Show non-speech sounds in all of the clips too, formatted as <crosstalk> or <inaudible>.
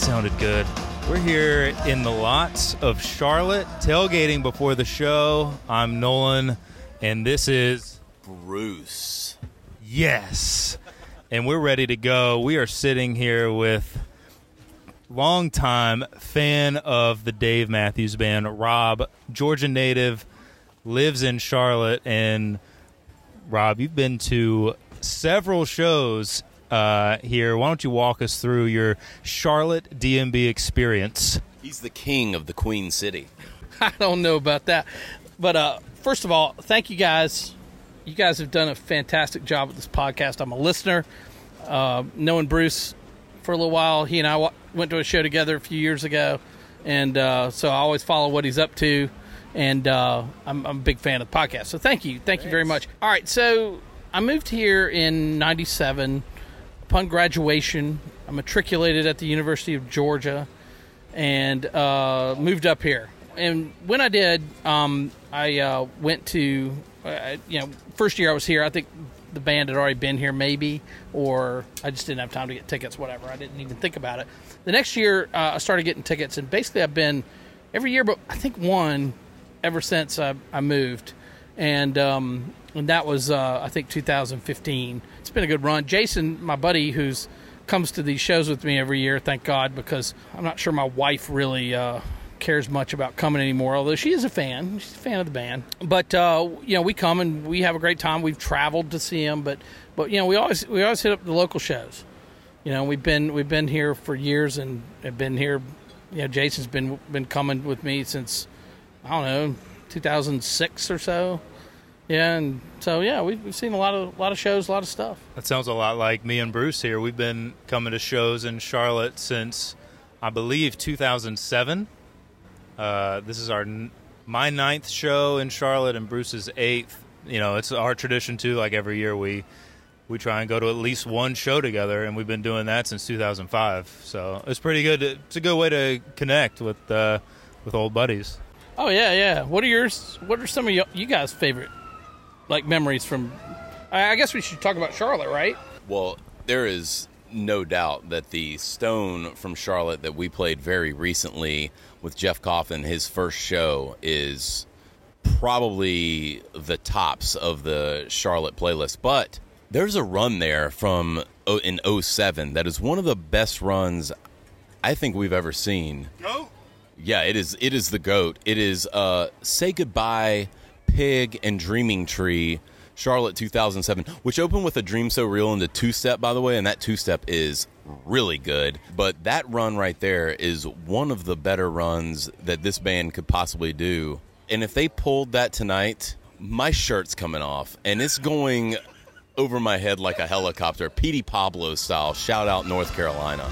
sounded good. We're here in the lots of Charlotte, tailgating before the show. I'm Nolan, and this is Bruce. Yes. And we're ready to go. We are sitting here with longtime fan of the Dave Matthews Band, Robb, Georgia native, lives in Charlotte. And Robb, you've been to several shows uh, here. Why don't you walk us through your Charlotte DMB experience? He's the king of the Queen City. <laughs> I don't know about that. But uh, first of all, thank you guys. You guys have done a fantastic job with this podcast. I'm a listener. Uh, knowing Bruce for a little while, he and I w- went to a show together a few years ago, and uh, so I always follow what he's up to. And uh, I'm, I'm, a big fan of the podcast. So thank you, thank Thanks. you very much. All right, so I moved here in '97 upon graduation. I matriculated at the University of Georgia and uh, moved up here. And when I did, um, I uh, went to uh, you know, first year I was here, I think the band had already been here, maybe, or I just didn't have time to get tickets, whatever. I didn't even think about it. The next year, uh, I started getting tickets, and basically, I've been every year, but I think one ever since I, I moved, and um, and that was uh, I think 2015. It's been a good run. Jason, my buddy, who's comes to these shows with me every year, thank God, because I'm not sure my wife really uh, cares much about coming anymore, although she is a fan. She's a fan of the band. But uh, you know, we come and we have a great time. We've traveled to see them, but but you know, we always we always hit up the local shows. You know, we've been we've been here for years and have been here. You know, Jason's been been coming with me since I don't know 2006 or so. Yeah, and so yeah, we've, we've seen a lot of a lot of shows, a lot of stuff. That sounds a lot like me and Bruce here. We've been coming to shows in Charlotte since I believe 2007. Uh, this is our my ninth show in Charlotte and Bruce's eighth. You know, it's our tradition too. Like every year, we we try and go to at least one show together, and we've been doing that since 2005. So it's pretty good. To, it's a good way to connect with uh, with old buddies. Oh yeah, yeah. What are yours? What are some of you guys' favorite like memories from? I guess we should talk about Charlotte, right? Well, there is no doubt that the Stone from Charlotte that we played very recently with Jeff Coffin, his first show is probably the tops of the Charlotte playlist. But there's a run there from in 07 that is one of the best runs I think we've ever seen. Oh. Yeah, it is it is the goat. It is uh Say Goodbye, Pig and Dreaming Tree Charlotte 2007, which opened with a Dream So Real in the two step, by the way, and that two step is really good. But that run right there is one of the better runs that this band could possibly do. And if they pulled that tonight, my shirt's coming off and it's going over my head like a helicopter, Petey Pablo style. Shout out North Carolina.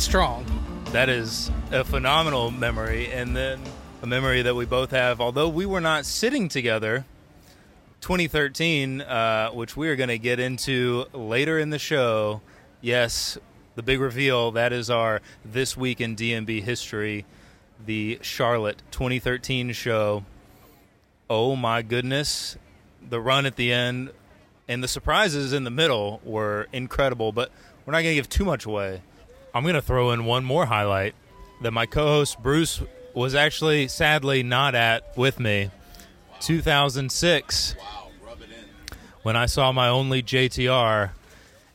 Strong. That is a phenomenal memory, and then a memory that we both have. Although we were not sitting together, 2013, uh, which we are going to get into later in the show. Yes, the big reveal. That is our this week in DMB history, the Charlotte 2013 show. Oh my goodness, the run at the end and the surprises in the middle were incredible. But we're not going to give too much away. I'm going to throw in one more highlight that my co-host Bruce was actually sadly not at with me. 2006 Wow, rub it in. when I saw my only JTR,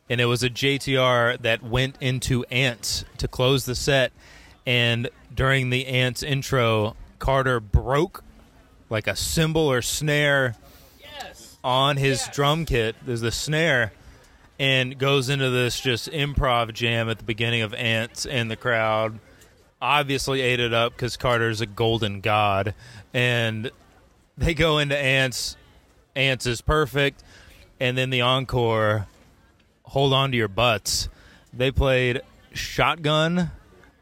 and it was a JTR that went into Ants to close the set. And during the Ants intro, Carter broke like a cymbal or snare on his drum kit. There's the snare, and goes into this just improv jam at the beginning of Ants, and the crowd obviously ate it up because Carter's a golden god, and they go into Ants. Ants is perfect, and then the encore. Hold on to your butts. They played Shotgun,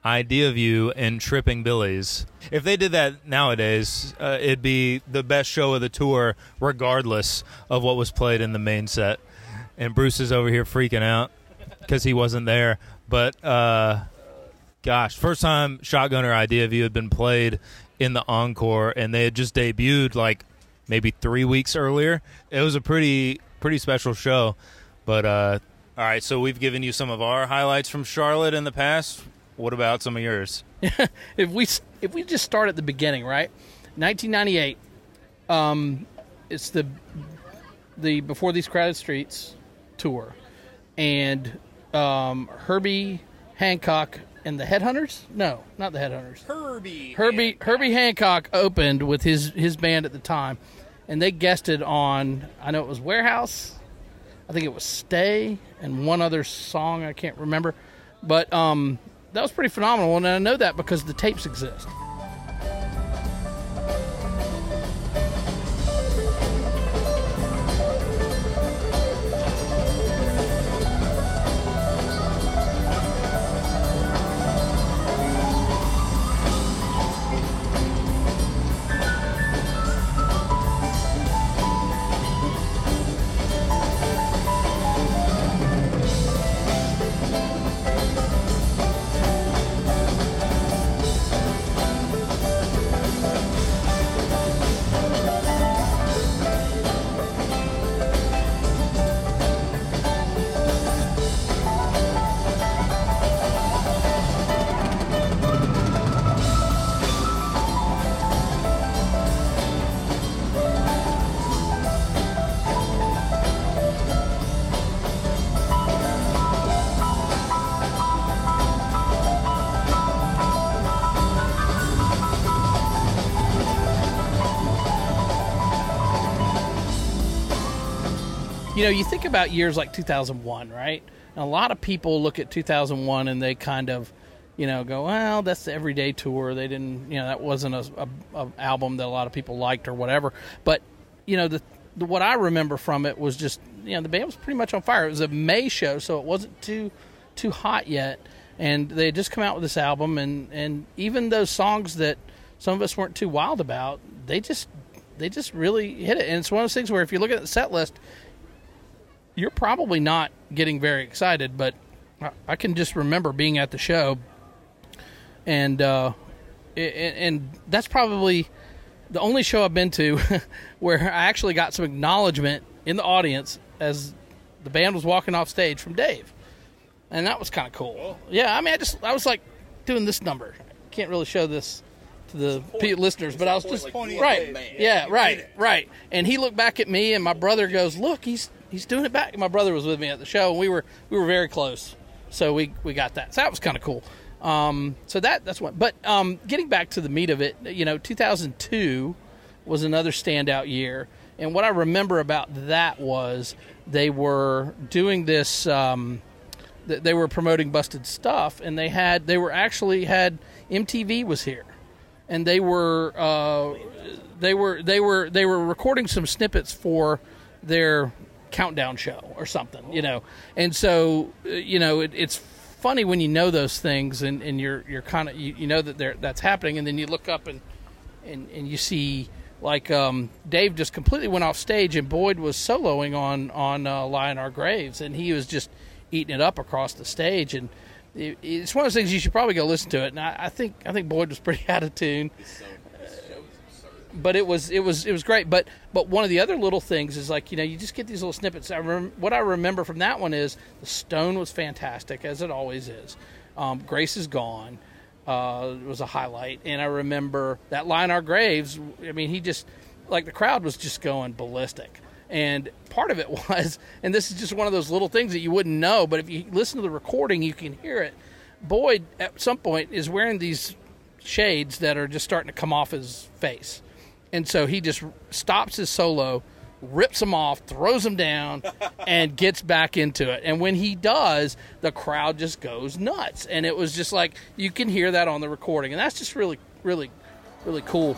Idea of You, and Tripping Billies. If they did that nowadays, uh, it'd be the best show of the tour, regardless of what was played in the main set. And Bruce is over here freaking out because he wasn't there. But uh, gosh, first time Shotgunner Idea You had been played in the encore, and they had just debuted like maybe three weeks earlier. It was a pretty pretty special show. But uh, all right, so we've given you some of our highlights from Charlotte in the past. What about some of yours? <laughs> if we if we just start at the beginning, right? 1998. Um, it's the the before these crowded streets tour, and um, Herbie Hancock and the Headhunters. No, not the Headhunters. Herbie. Herbie Herbie Hancock opened with his his band at the time, and they guested on I know it was Warehouse, I think it was Stay, and one other song I can't remember, but um, that was pretty phenomenal, and I know that because the tapes exist. You know, you think about years like 2001, right? And a lot of people look at 2001 and they kind of, you know, go, well, that's the everyday tour. They didn't, you know, that wasn't a, a, a album that a lot of people liked or whatever. But, you know, the, the what I remember from it was just, you know, the band was pretty much on fire. It was a May show, so it wasn't too too hot yet, and they had just come out with this album, and and even those songs that some of us weren't too wild about, they just they just really hit it. And it's one of those things where if you look at the set list, you're probably not getting very excited, but I, I can just remember being at the show, and uh, and, and that's probably the only show I've been to <laughs> where I actually got some acknowledgement in the audience as the band was walking off stage from Dave, and that was kind of cool. Yeah, I mean, I just I was like doing this number. Can't really show this to the listeners, but I was just right. Yeah, right, right. And he looked back at me, and my brother goes, "Look, he's he's doing it back." My brother was with me at the show, and we were we were very close, so we we got that. So that was kind of cool. Um, so that that's what. But um, getting back to the meat of it, you know, 2002 was another standout year, and what I remember about that was they were doing this. Um, they were promoting busted stuff, and they had they were actually had MTV was here, and they were uh, they were they were they were recording some snippets for their countdown show or something, you know. And so, uh, you know, it, it's funny when you know those things and, and you're you're kind of you, you know that they're, that's happening, and then you look up and and, and you see like um, Dave just completely went off stage, and Boyd was soloing on on uh, "Lie Our Graves," and he was just eating it up across the stage, and it, it's one of those things you should probably go listen to it. And I, I think I think Boyd was pretty <laughs> out of tune but it was it was it was great. But but one of the other little things is like you know you just get these little snippets. I rem- what I remember from that one is the stone was fantastic as it always is. Um, Grace is gone uh, was a highlight, and I remember that line our graves. I mean, he just like the crowd was just going ballistic. And part of it <laughs> was, and this is just one of those little things that you wouldn't know, but if you listen to the recording, you can hear it. Boyd, at some point, is wearing these shades that are just starting to come off his face and so he just stops his solo, rips them off, throws them down, <laughs> and gets back into it. And when he does, the crowd just goes nuts. And it was just like you can hear that on the recording, and that's just really, really, really cool.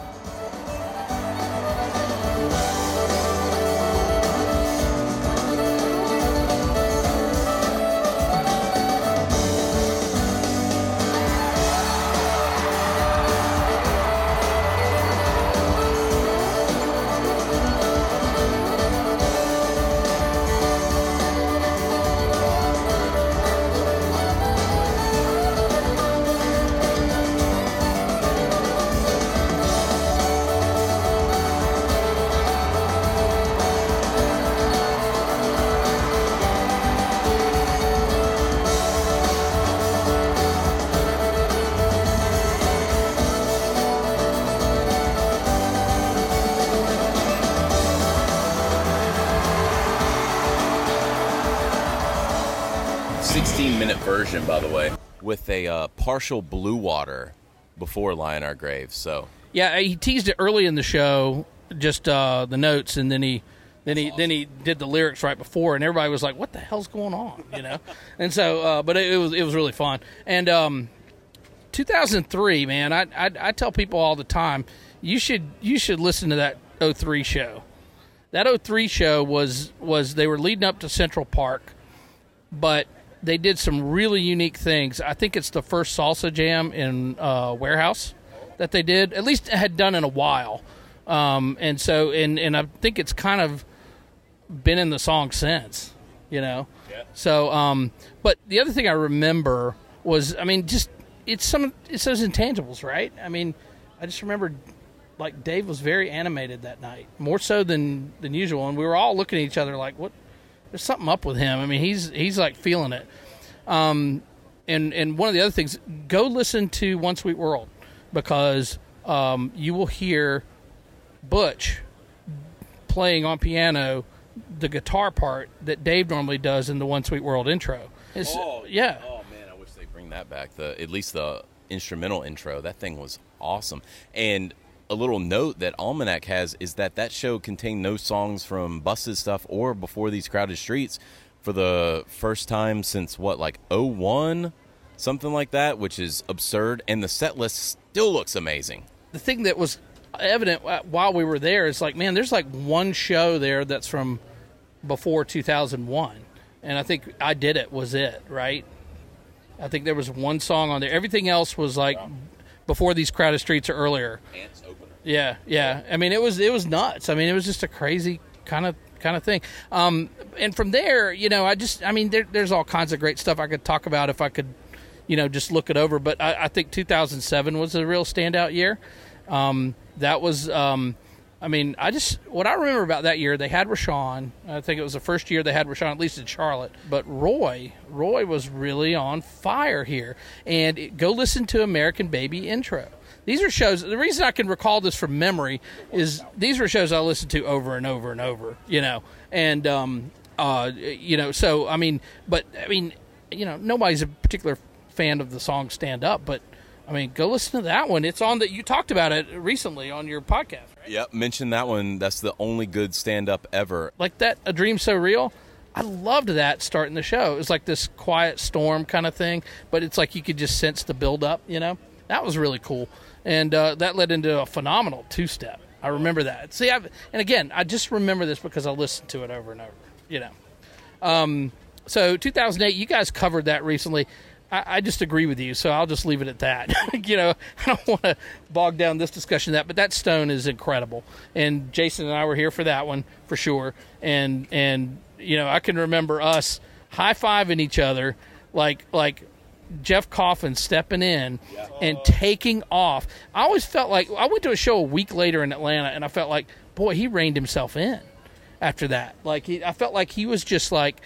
Version, by the way, with a uh, partial blue water before Lie in Our Graves. So Yeah, he teased it early in the show, just uh, the notes, and then he then he then he did the lyrics right before, and everybody was like, "What the hell's going on?" You know. <laughs> and so, uh, but it, it was it was really fun. And um, 2003, man, I, I I tell people all the time, you should you should listen to that 03 show. That 03 show was was they were leading up to Central Park, but they did some really unique things. I think it's the first salsa jam in uh, warehouse that they did, at least had done in a while. Um, and so, and and I think it's kind of been in the song since, you know. Yeah. So, um, but the other thing I remember was, I mean, just it's some it's those intangibles, right? I mean, I just remember like Dave was very animated that night, more so than than usual, and we were all looking at each other like, what? There's something up with him. I mean, he's he's like feeling it. Um, and and one of the other things, go listen to One Sweet World because um, you will hear Butch playing on piano the guitar part that Dave normally does in the One Sweet World intro. It's, yeah. Oh man, I wish they bring that back. The at least the instrumental intro. That thing was awesome. And a little note that Almanac has is that that show contained no songs from Busted stuff or Before These Crowded Streets for the first time since what like 01 something like that, which is absurd. And the set list still looks amazing. the thing that was evident while we were there is like, man, there's like one show there that's from before 2001, and I think I did it was it, right? I think there was one song on there. Everything else was like before these crowded streets or earlier. Yeah, yeah. I mean, it was it was nuts. I mean, it was just a crazy kind of kind of thing. Um, and from there, you know, I just, I mean, there, there's all kinds of great stuff I could talk about if I could, you know, just look it over. But I, I think 2007 was a real standout year. Um, that was, um, I mean, I just what I remember about that year, they had Rashawn. I think it was the first year they had Rashawn, at least in Charlotte. But Roy, Roy was really on fire here. And it, go listen to American Baby intro. These are shows. The reason I can recall this from memory is these were shows I listened to over and over and over. You know, and um, uh, you know, so I mean, but I mean, you know, nobody's a particular fan of the song "Stand Up," but I mean, go listen to that one. It's on that you talked about it recently on your podcast, right? Yep, mention that one. That's the only good stand up ever. Like that, "A Dream So Real." I loved that starting the show. It was like this quiet storm kind of thing, but it's like you could just sense the build up. You know, that was really cool, and uh, that led into a phenomenal two step. I remember that. See, I've, and again, I just remember this because I listened to it over and over. You know, um, so 2008, you guys covered that recently. I, I just agree with you, so I'll just leave it at that. <laughs> you know, I don't want to bog down this discussion that, but that stone is incredible, and Jason and I were here for that one for sure, and and you know I can remember us high fiving each other like like Jeff Coffin stepping in and taking off. I always felt like I went to a show a week later in Atlanta, and I felt like, boy, he reined himself in after that. Like he, I felt like he was just like,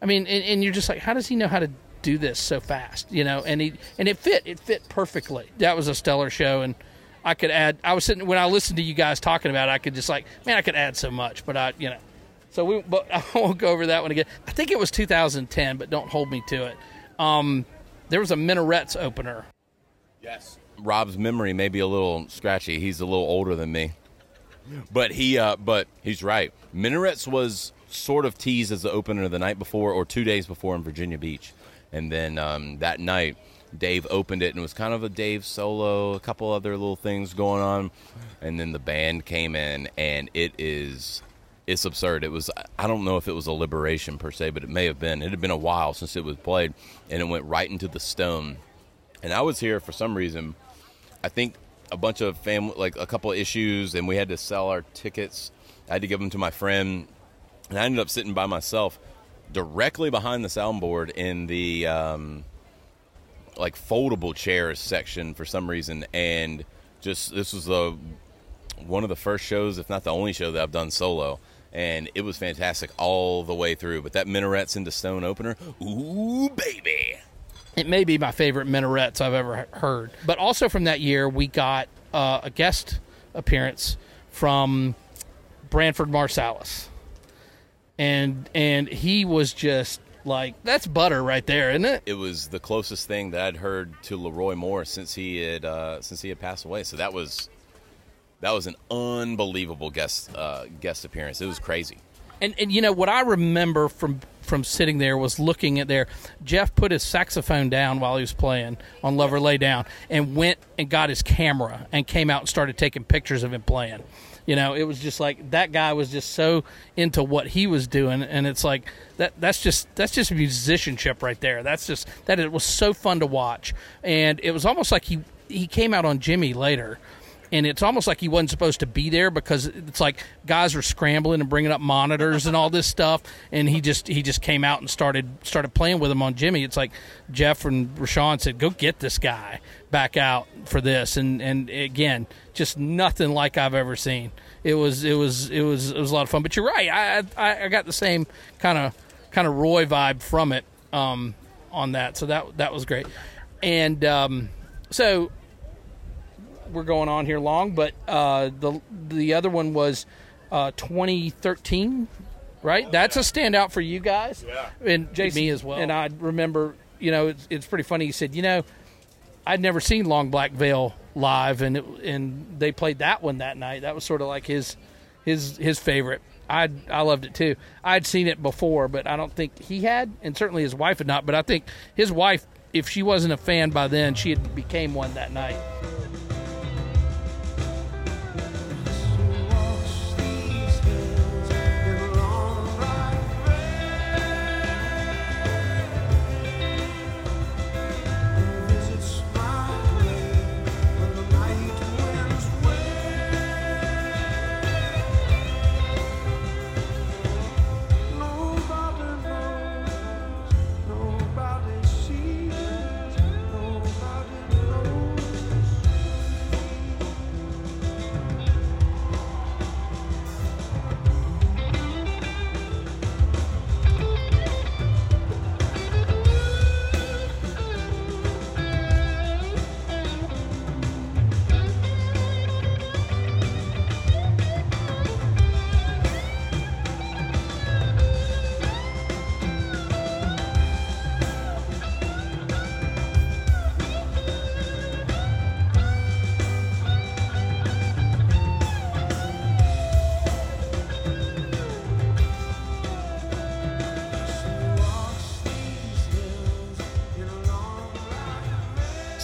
I mean, and, and you're just like, how does he know how to do this so fast? You know, and he and it fit, it fit perfectly. That was a stellar show, and I could add. I was sitting when I listened to you guys talking about it, I could just like, man, I could add so much, but I, you know. So we, but <laughs> I won't go over that one again. I think it was 2010, but don't hold me to it. Um, there was a Minarets opener. Yes. Robb's memory may be a little scratchy. He's a little older than me. But he uh but he's right. Minarets was sort of teased as the opener the night before or 2 days before in Virginia Beach. And then um, that night Dave opened it and it was kind of a Dave solo, a couple other little things going on. And then the band came in and it is it's absurd. It was I don't know if it was a liberation per se, but it may have been. It had been a while since it was played, and it went right into the stone. And I was here for some reason. I think a bunch of family, like a couple issues, and we had to sell our tickets. I had to give them to my friend, and I ended up sitting by myself, directly behind the soundboard in the um, like foldable chairs section for some reason, and just this was the one of the first shows, if not the only show that I've done solo and it was fantastic all the way through. But that Minarets into Stone opener, ooh, baby. It may be my favorite Minarets I've ever heard. But also from that year, we got uh, a guest appearance from Branford Marsalis. And and he was just like that's butter right there, isn't it? It was the closest thing that I'd heard to LeRoi Moore since he had uh, since he had passed away. So that was that was an unbelievable guest uh, guest appearance. It was crazy. And and you know what I remember from from sitting there was looking at there. Jeff put his saxophone down while he was playing on Lover Lay Down and went and got his camera and came out and started taking pictures of him playing. You know, it was just like that guy was just so into what he was doing, and it's like that. That's just that's just musicianship right there. That's just that. It was so fun to watch, and it was almost like he he came out on Jimmy later and it's almost like he wasn't supposed to be there because it's like guys were scrambling and bringing up monitors and all this stuff, and he just he just came out and started started playing with him on Jimmy. It's like Jeff and Rashawn said, "Go get this guy back out for this," and and again, just nothing like I've ever seen. It was it was it was it was a lot of fun. But you're right, I I, I got the same kind of kind of Roy vibe from it um, on that, so that that was great, and um, so we're going on here long, but uh, the the other one was uh, 2013, right? Oh, That's a standout for you guys, yeah, and Jason me as well. And I remember, you know, it's, it's pretty funny. He said, you know, I'd never seen Long Black Veil live, and it, and they played that one that night. That was sort of like his his his favorite. I I loved it too. I'd seen it before, but I don't think he had, and certainly his wife had not. But I think his wife, if she wasn't a fan by then, she had became one that night.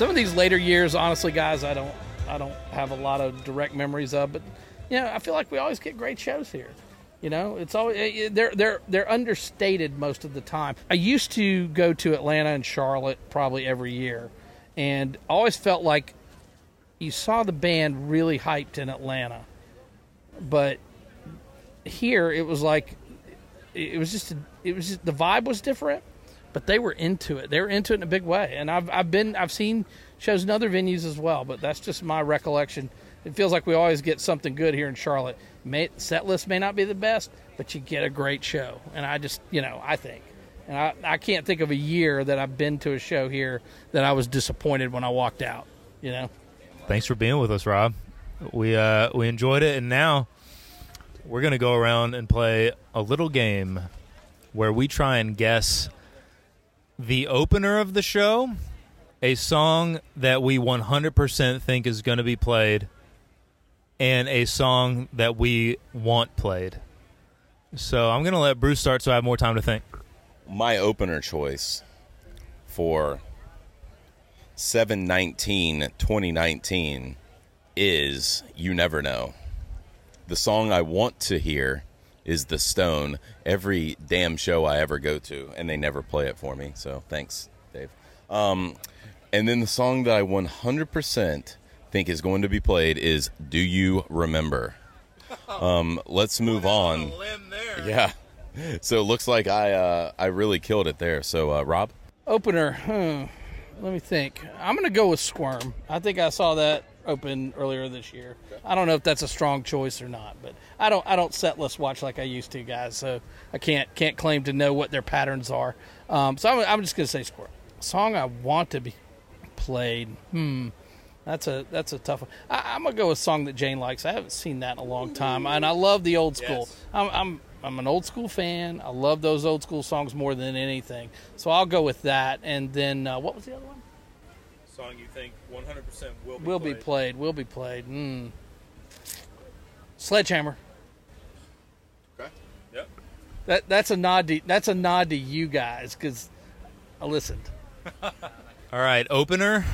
Some of these later years, honestly, guys, I don't, I don't have a lot of direct memories of, but you know, I feel like we always get great shows here. You know, it's all eh, eh, they're they're they're understated most of the time. I used to go to Atlanta and Charlotte probably every year, and always felt like you saw the band really hyped in Atlanta, but here it was like it was just it was just, the vibe was different, but they were into it. They were into it in a big way, and I've I've been I've seen shows in other venues as well, but that's just my recollection. It feels like we always get something good here in Charlotte may, set list may not be the best, but you get a great show. And I just, you know, I think. And I, I can't think of a year that I've been to a show here that I was disappointed when I walked out, you know? Thanks for being with us, Robb. We, uh, we enjoyed it. And now we're to go around and play a little game where we try and guess the opener of the show, a song that we 100% think is going to be played and a song that we want played. So I'm going to let Bruce start so I have more time to think. My opener choice for 719 2019 is You Never Know. The song I want to hear is The Stone every damn show I ever go to, and they never play it for me. So thanks, Dave. Um, and then the song that I 100% think is going to be played is "Do You Remember." <laughs> Um, let's move on. Yeah. <laughs> So it looks like I uh, I really killed it there. So uh, Robb, opener. Hmm. Let me think. I'm going to go with Squirm. I think I saw that open earlier this year. I don't know if that's a strong choice or not, but I don't I don't set list watch like I used to, guys. So I can't can't claim to know what their patterns are. Um, so I'm, I'm just going to say Squirm. Song I want to be played. Hmm. That's a that's a tough one. I, am gonna go with a song that Jane likes. I haven't seen that in a long time, and I love the old school. Yes. I'm, I'm I'm an old school fan. I love those old school songs more than anything. So I'll go with that. And then uh, what was the other one? Song you think 100% will be will played. be played. Will be played. Mm. Sledgehammer. Okay. Yep. That that's a nod to that's a nod to you guys because I listened. <laughs> All right, opener.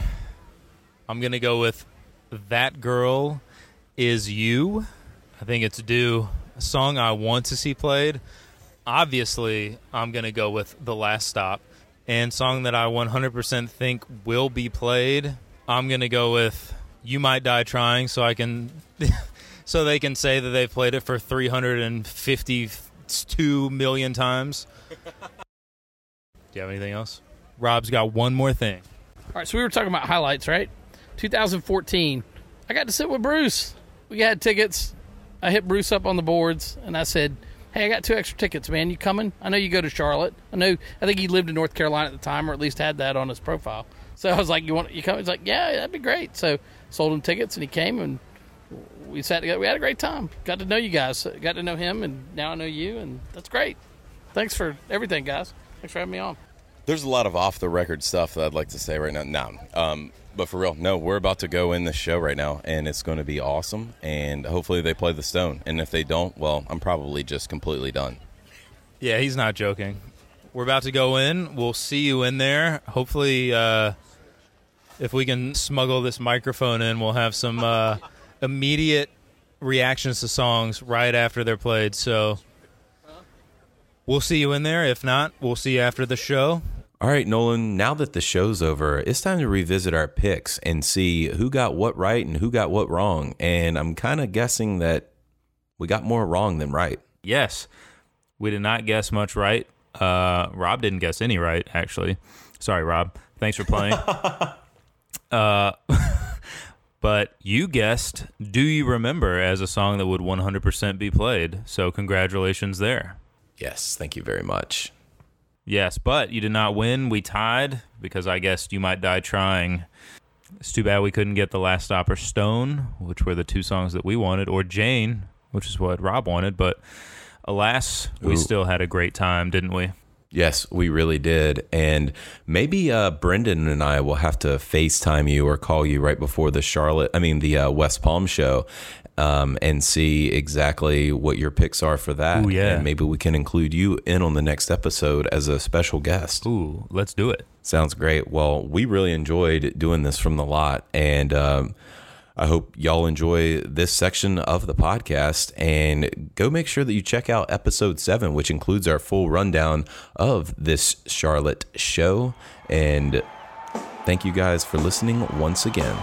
I'm going to go with That Girl Is You. I think it's due. A song I want to see played. Obviously, I'm going to go with The Last Stop. And song that I 100% think will be played, I'm going to go with You Might Die Trying so I can <laughs> so they can say that they've played it for 352 million times. <laughs> Do you have anything else? Robb's got one more thing. All right, so we were talking about highlights, right? 2014, I got to sit with Bruce. We had tickets. I hit Bruce up on the boards and I said, Hey, I got two extra tickets, man. You coming? I know you go to Charlotte. I know, I think he lived in North Carolina at the time, or at least had that on his profile. So I was like, You want, you come? He's like, Yeah, that'd be great. So sold him tickets and he came and we sat together. We had a great time. Got to know you guys. Got to know him, and now I know you, and that's great. Thanks for everything, guys. Thanks for having me on. There's a lot of off the record stuff that I'd like to say right now. No, um, but for real, no, we're about to go in the show right now, and it's going to be awesome. And hopefully they play the Stone. And if they don't, well, I'm probably just completely done. Yeah, he's not joking. We're about to go in. We'll see you in there. Hopefully, uh, if we can smuggle this microphone in, we'll have some uh, immediate reactions to songs right after they're played. So we'll see you in there. If not, we'll see you after the show. All right, Nolan, now that the show's over, it's time to revisit our picks and see who got what right and who got what wrong. And I'm kind of guessing that we got more wrong than right. Yes. We did not guess much right. Uh, Robb didn't guess any right, actually. Sorry, Robb. Thanks for playing. <laughs> uh, <laughs> but you guessed Do You Remember as a song that would 100% be played. So, congratulations there. Yes, thank you very much. Yes, but you did not win. We tied because I guessed you might die trying. It's too bad we couldn't get the last stop or Stone, which were the two songs that we wanted, or Jane, which is what Robb wanted. But alas, we Ooh. still had a great time, didn't we? Yes, we really did. And maybe uh, Brendan and I will have to FaceTime you or call you right before the Charlotte, I mean, the uh, West Palm show um, and see exactly what your picks are for that. Ooh, yeah. And maybe we can include you in on the next episode as a special guest. Ooh, let's do it. Sounds great. Well, we really enjoyed doing this from the lot. And um, I hope y'all enjoy this section of the podcast. And go make sure that you check out episode seven, which includes our full rundown of this Charlotte show. And thank you guys for listening once again.